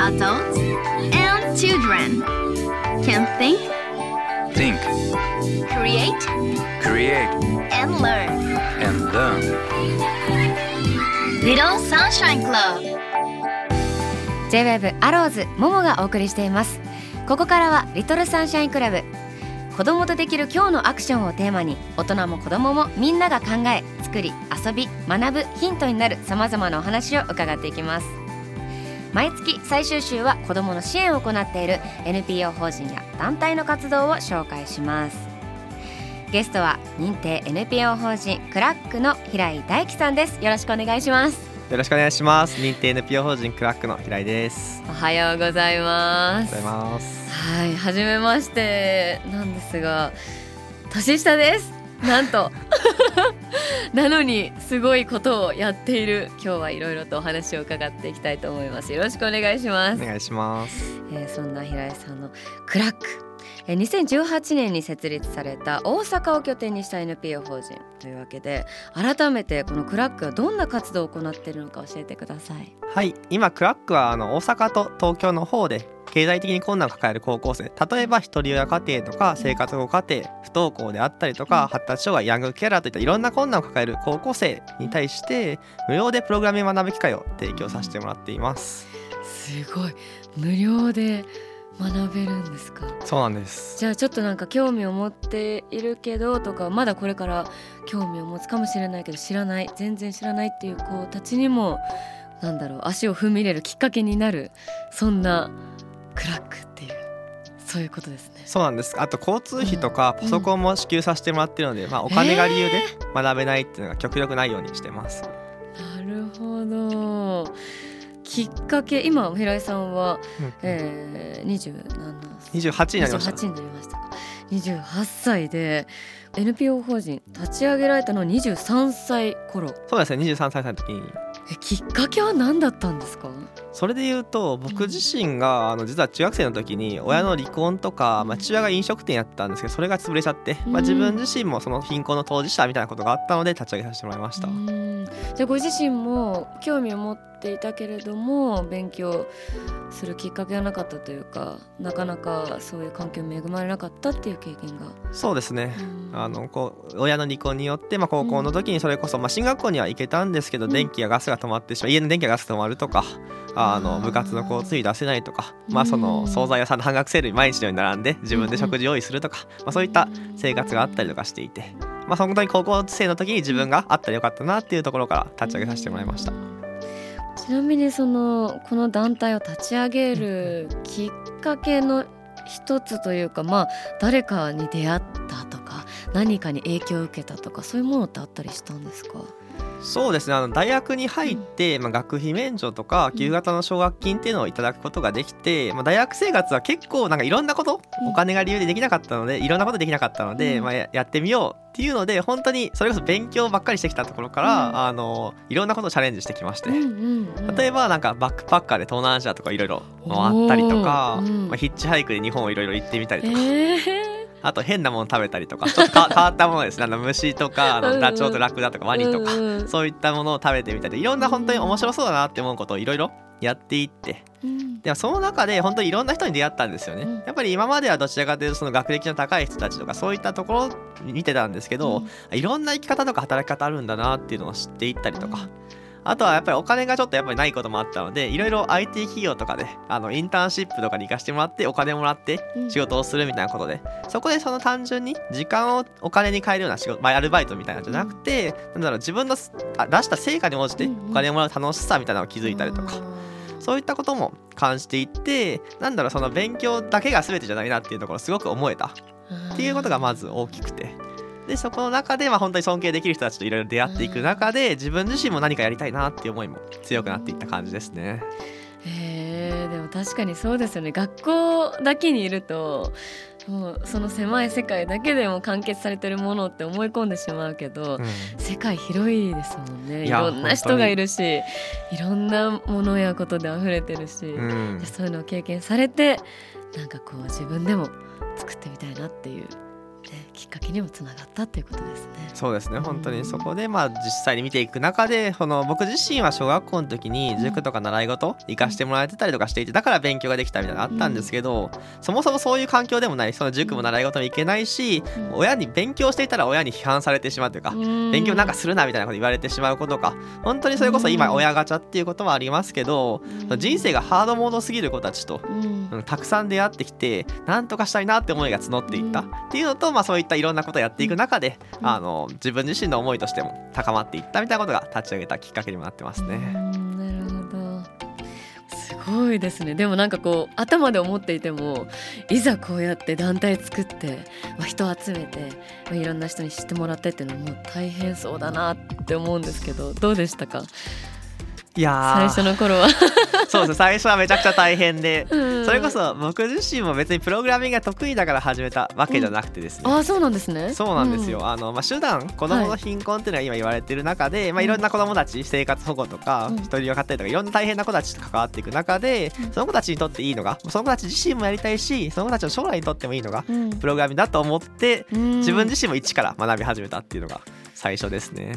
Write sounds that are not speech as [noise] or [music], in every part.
Adults and children can think, Think, create, create, and learn. and learn. Little Sunshine Club J-WAVE アローズももがお送りしていますここからはリトルサンシャインクラブ子供とできる今日のアクションをテーマに大人も子供もみんなが考え作り遊び学ぶヒントになるさまざまなお話を伺っていきます。毎月最終週は子どもの支援を行っている NPO 法人や団体の活動を紹介します。ゲストは認定 NPO 法人クラックの平井大樹さんです。よろしくお願いします。よろしくお願いします。認定 NPO 法人クラックの平井です。おはようございます。はい、初めましてなんですが年下ですなんと [laughs] なのにすごいことをやっている今日はいろいろとお話を伺っていきたいと思いますよろしくお願いします、お願いします。えーそんな平井さんのクラックえー2018年に設立された大阪を拠点にした NPO 法人。というわけで改めてこのクラックはどんな活動を行っているのか教えてください。はい、今クラックはあの大阪と東京の方で経済的に困難を抱える高校生、例えば一人親家庭とか生活保護家庭、不登校であったりとか、発達障害、ヤングケアラーといったいろんな困難を抱える高校生に対して無料でプログラミングを学ぶ機会を提供させてもらっています。すごい。無料で学べるんですか？そうなんです。じゃあちょっとなんか興味を持っているけどとかまだこれから興味を持つかもしれないけど知らない全然知らないっていう子たちにもなんだろう足を踏み入れるきっかけになるそんなクラックっていうそういうことですね。そうなんです。あと交通費とかパソコンも支給させてもらってるので、まあお金が理由で学べないっていうのが極力ないようにしてます。なるほどきっかけ今平井さんは、うんえー、27 28になりました。28になりましたか。28歳で NPO 法人立ち上げられたのは23歳頃。そうですね。23歳の時に。えきっかけは何だったんですか？それで言うと僕自身があの実は中学生の時に親の離婚とか、まあ、父親が飲食店やったんですけどそれが潰れちゃって、まあ、うん自分自身もその貧困の当事者みたいなことがあったので立ち上げさせてもらいました。うん。じゃあご自身も興味を持っていたけれども勉強するきっかけがなかったというかなかなかそういう環境に恵まれなかったっていう経験が？そうですね。うん。あのこう親の離婚によって、まあ、高校の時にそれこそ、まあ、進学校には行けたんですけど、うん。電気やガスが止まってしまう家の電気やガスが止まるとかあの部活の交通費出せないとか、まあ、そうん。の惣菜屋さんの半額セールに毎日のように並んで自分で食事用意するとか、まあ、そういった生活があったりとかしていて、まあ、本当に高校生の時に自分があったらよかったなっていうところから立ち上げさせてもらいました。ちなみにそのこの団体を立ち上げるきっかけの一つというかまあ誰かに出会ったとか何かに影響を受けたとかそういうものってあったりしたんですか？そうですね。あの大学に入って、まあ、学費免除とか給付型の奨学金っていうのをいただくことができて、まあ、大学生活は結構なんかいろんなこと、うん。お金が理由でできなかったのでいろんなことできなかったので、うん。まあ、ややってみようっていうので本当にそれこそ勉強ばっかりしてきたところから、うん。あのいろんなことをチャレンジしてきまして。うんうんうん例えばなんかバックパッカーで東南アジアとかいろいろ回ったりとか、まあ、ヒッチハイクで日本をいろいろ行ってみたりとか、えあと変なもの食べたりとかちょっとか [laughs] 変わったものですね。あの虫とかあうんうん。のダチョウとラクダとかワニとか、うんうん。そういったものを食べてみたりいろんな本当に面白そうだなって思うことをいろいろやっていって。うん。でもその中で本当にいろんな人に出会ったんですよね、うん。やっぱり今まではどちらかというとその学歴の高い人たちとかそういったところを見てたんですけど、いろんな生き方とか働き方あるんだなっていうのを知っていったりとか、あとはやっぱりお金がちょっとやっぱりないこともあったのでいろいろ IT 企業とかであのインターンシップとかに行かせてもらってお金もらってうん。仕事をするみたいなことでそこでその単純に時間をお金に変えるような仕事、まあ、アルバイトみたいなのじゃなくて、なんだろう自分の出した成果に応じてお金をもらう楽しさみたいなのを気づいたりとか、そういったことも感じていってなんだろうその勉強だけが全てじゃないなっていうところをすごく思えたっていうことがまず大きくて。でそこの中でまあ本当に尊敬できる人たちといろいろ出会っていく中で自分自身も何かやりたいなっていう思いも強くなっていった感じですね。へえでも確かにそうですよね。学校だけにいるともうその狭い世界だけでも完結されてるものって思い込んでしまうけど、うん。世界広いですもんね。いろんな人がいるしいろんなものやことで溢れてるし、うん。でそういうのを経験されてなんかこう自分でも作ってみたいなっていうきっかけにもつながったっていうことですね。そうですね。本当にそこでまあ実際に見ていく中でその僕自身は小学校の時に塾とか習い事行かしてもらえてたりとかしていてだから勉強ができたみたいなのあったんですけど、そもそもそういう環境でもないその塾も習い事も行けないし、うん。親に勉強していたら親に批判されてしまうというか、勉勉強なんかするなみたいなこと言われてしまうことか本当にそれこそ今親ガチャっていうことはありますけど、人生がハードモードすぎる子たちとたくさん出会ってきてなんとかしたいなって思いが募っていった、うん。っていうのと、まあ、そういったいろんなことをやっていく中で、うん。あの自分自身の思いとしても高まっていったみたいなことが立ち上げたきっかけにもなってますうね。んなるほど。すごいですね。でもなんかこう頭で思っていてもいざこうやって団体作って、まあ、人を集めて、まあ、いろんな人に知ってもらってっていうのも大変そうだなって思うんですけどどうでしたか？いやー。最初の頃は、[laughs] そうです最初はめちゃくちゃ大変で。うん。それこそ僕自身も別にプログラミングが得意だから始めたわけじゃなくてですね、ああそうなんですね。そうなんですよ、あのまあ、手段子どもはいの貧困っていうのは今言われてる中で、まあ、いろんな子どもたち生活保護とかうん。一人親家庭とかいろんな大変な子たちと関わっていく中でうん。その子たちにとっていいのがその子たち自身もやりたいしその子たちの将来にとってもいいのがうん。プログラミングだと思ってうん。自分自身も一から学び始めたっていうのが最初ですね。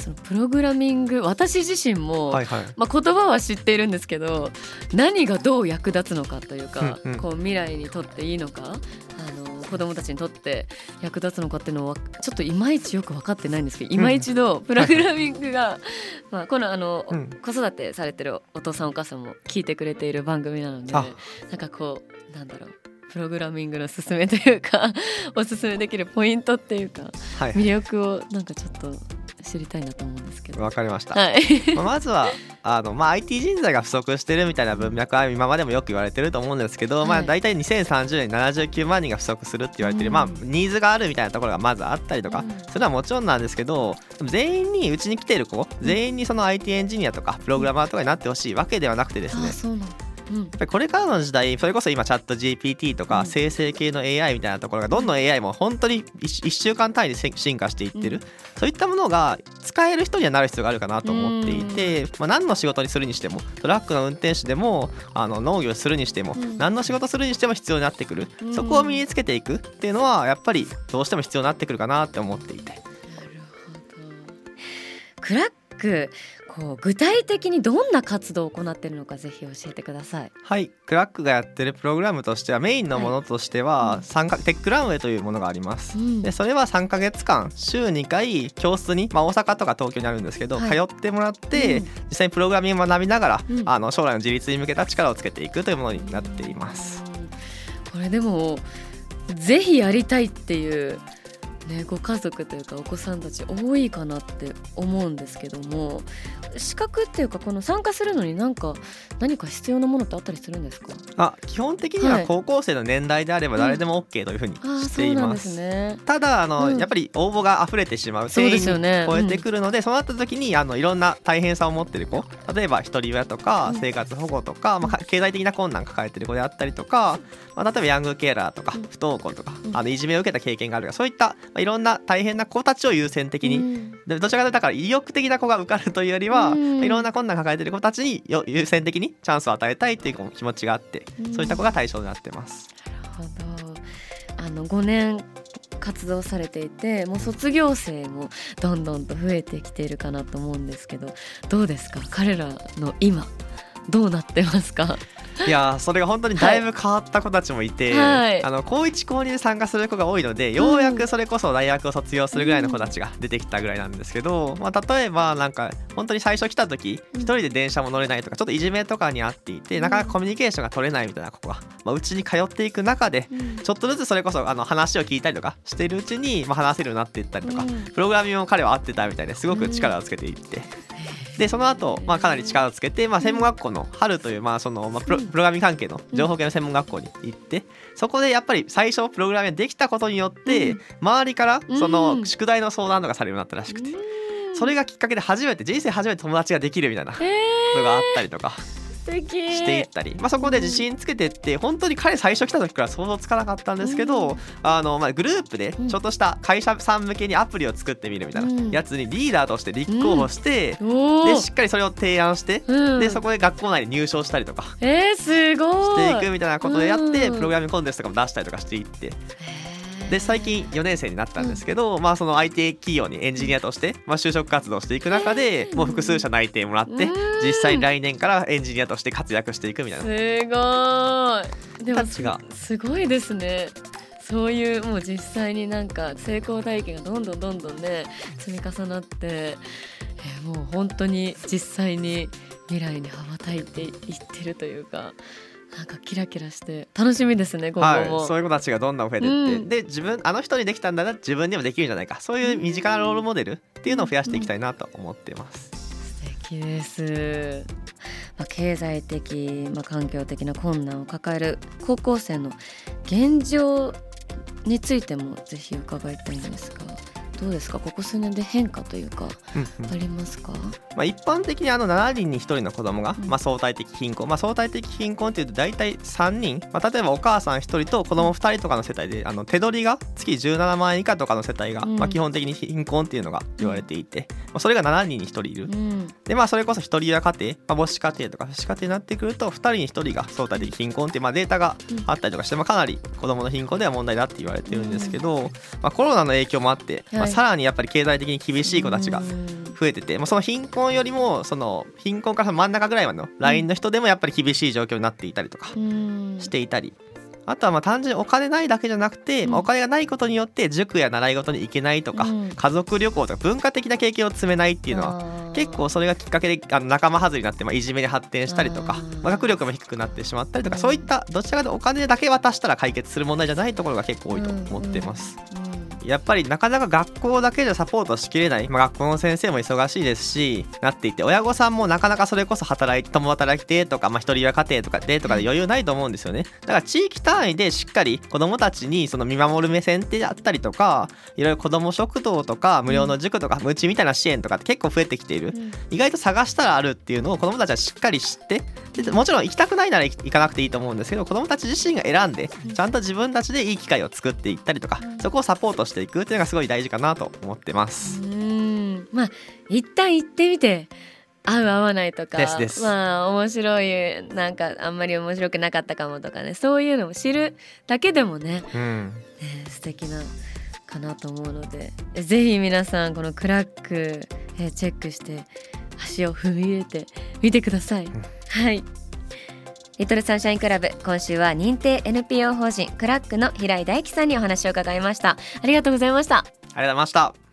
そのプログラミング私自身も、はいはい。まあ、言葉は知っているんですけど何がどう役立つのかというか、うんうん。こう未来にとっていいのかあの子供たちにとって役立つのかっていうのはちょっといまいちよく分かってないんですけど今一度プログラミングが、[laughs] まあ、このあの、うん。子育てされてるお父さんお母さんも聞いてくれている番組なのであ。なんかこうなんだろうプログラミングの勧めというか [laughs] おすすめできるポイントっていうかはい魅力をなんかちょっと知りたいなと思うんですけど。わかりました。はい。[laughs] まあまずはあの、まあ、IT 人材が不足してるみたいな文脈は今までもよく言われてると思うんですけど、まあ、はい大体2030年に79万人が不足するって言われてる、うんまあ、ニーズがあるみたいなところがまずあったりとか、うんそれはもちろんなんですけど全員にうちに来てる子全員にその IT エンジニアとかプログラマーとかになってほしいわけではなくてですねうなんだ。うん。これからの時代それこそ今チャット GPT とうん。か生成系の AI みたいなところがどんどん AI も本当に 1, 週間単位でせ進化していってる、うん。そういったものが使える人にはなる必要があるかなと思っていて、まあ、何の仕事にするにしてもトラックの運転手でもあの農業するにしても、うん。何の仕事するにしても必要になってくる、うん。そこを身につけていくっていうのはやっぱりどうしても必要になってくるかなって思っていて。なるほど。クラック、こう具体的にどんな活動を行っているのかぜひ教えてください。はい、クラックがやってるプログラムとしてはメインのものとしては、うん参加テックランウェイというものがあります。うんでそれは3ヶ月間週2回教室に、まあ、大阪とか東京にあるんですけど、はい通ってもらって、うん実際にプログラミングを学びながら、うんあの将来の自立に向けた力をつけていくというものになっています。うんこれでもぜひやりたいっていう。ね、ご家族というかお子さんたち多いかなって思うんですけども資格っていうかこの参加するのになんか何か必要なものってあったりするんですか？あ基本的にははい。高校生の年代であれば誰でも OK というふうにしています。すね。ただあの、うん。やっぱり応募が溢れてしまうそうですよね。超えてくるので、そうなった時にあのいろんな大変さを持ってる子例えば一人親とかうん生活保護とか、まあ、か経済的な困難抱えてる子であったりとか、まあ、例えばヤングケアラーとかうん。不登校とか、うん。あのいじめを受けた経験があるとかそういった、まあ、いろんな大変な子たちを優先的に、うん。でどちらかというとだから意欲的な子が受かるというよりは、うん。いろんな困難抱えてる子たちによ優先的にチャンスを与えたいっていう気持ちがあって、うん。そういった子が対象になってます。なるほど。あの5年活動されていてもう卒業生もどんどんと増えてきているかなと思うんですけどどうですか？彼らの今どうなってますか？いやーそれが本当にだいぶ変わった子たちもいて、はい。あの高1高2で参加する子が多いのでようやくそれこそ大学を卒業するぐらいの子たちが出てきたぐらいなんですけど、まあ、例えばなんか本当に最初来た時うん一人で電車も乗れないとかちょっといじめとかにあっていてなかなかコミュニケーションが取れないみたいな子がまあうち、に通っていく中でちょっとずつそれこそあの話を聞いたりとかしているうちに、まあ、話せるようになっていったりとか、うん。プログラミングも彼は合ってたみたいですごく力をつけていって。でその後、まあかなり力をつけて、まあ、専門学校の春という、まあそのまあ、プロうん。プログラミング関係の情報系の専門学校に行ってそこでやっぱり最初プログラミングができたことによって、うん。周りからそうん。の宿題の相談とかされるようになったらしくて、それがきっかけで初めて人生初めて友達ができるみたいなこえとがあったりとか。素敵していったり、まあ、そこで自信つけてって本当に彼最初来た時から想像つかなかったんですけど、うん。あのまあ、グループでちょっとした会社さん向けにアプリを作ってみるみたいなうん。やつにリーダーとして立候補して、おー。でしっかりそれを提案して、うん。でそこで学校内に入賞したりとかえー、すごい。していくみたいなことでやって、うん。プログラミングコンテストとかも出したりとかしていって。へで最近4年生になったんですけど、まあその IT 企業にエンジニアとして、まあ、就職活動していく中で、もう複数社内定もらって、うん。実際来年からエンジニアとして活躍していくみたいな。すごい。でもすごいですね。そういうもう実際になんか成功体験がどんどんどんどんね積み重なって、えーもう本当に実際に未来に羽ばたいていってるというかなんかキラキラして楽しみですね今はい後も、、そういう子たちがどんどん増えていって、うん。で自分あの人にできたんだな自分にもできるんじゃないか。そういう身近なロールモデルっていうのを増やしていきたいなと思ってます。素敵です、まあ、経済的、まあ、環境的な困難を抱える高校生の現状についてもぜひ伺いたいんですがどうですか？ここ数年で変化というかうんうん。ありますか、まあ、一般的にあの7人に1人の子供が、うん。まあ、相対的貧困、まあ、相対的貧困っていうと大体3人、まあ、例えばお母さん1人と子供2人とかの世帯であの手取りが月17万円以下とかの世帯が、うん。まあ、基本的に貧困っていうのが言われていて、まあ、それが7人に1人いる。うん。でまあそれこそ一人親家庭、まあ、母子家庭とか父子家庭になってくると2人に1人が相対的貧困っていうまあデータがあったりとかして、まあ、かなり子どもの貧困では問題だって言われてるんですけど、まあ、コロナの影響もあって、まさらにやっぱり経済的に厳しい子たちがうん。増えてて、まあ、その貧困よりもその貧困から真ん中ぐらいまでのラインの人でもやっぱり厳しい状況になっていたりとかうん。していたり。あとはまあ単純にお金ないだけじゃなくて、まあ、うんお金がないことによって塾や習い事に行けないとか、うん。家族旅行とか文化的な経験を積めないっていうのは結構それがきっかけであの仲間外れになってまあいじめに発展したりとかまあ、学力も低くなってしまったりとかうん。そういったどちらかというとお金だけ渡したら解決する問題じゃないところが結構多いと思ってます。うんやっぱりなかなか学校だけじゃサポートしきれない、まあ、学校の先生も忙しいですしなっていて親御さんもなかなかそれこそ働いて共働きでとか、まあ、一人親家庭とかでとかで余裕ないと思うんですよね。だから地域単位でしっかり子どもたちにその見守る目線ってあったりとかいろいろ子ども食堂とか無料の塾とか無知みたいな支援とかって結構増えてきている。うん。意外と探したらあるっていうのを子どもたちはしっかり知ってでもちろん行きたくないなら行行かなくていいと思うんですけど子どもたち自身が選んでうん。ちゃんと自分たちでいい機会を作っていったりとかうん。そこをサポートしていくっていうのがすごい大事かなと思ってます。うん。まあ一旦行ってみて合う合わないとかですです。まあ面白いなんかあんまり面白くなかったかもとかねそういうのを知るだけでもねうん、ね素敵なかなと思うのでえぜひ皆さんこのクラック、えーチェックして足を踏み入れてみてください、はいリトルサンシャインクラブ今週は認定 NPO 法人クラックの平井大樹さんにお話を伺いましたありがとうございましたありがとうございました。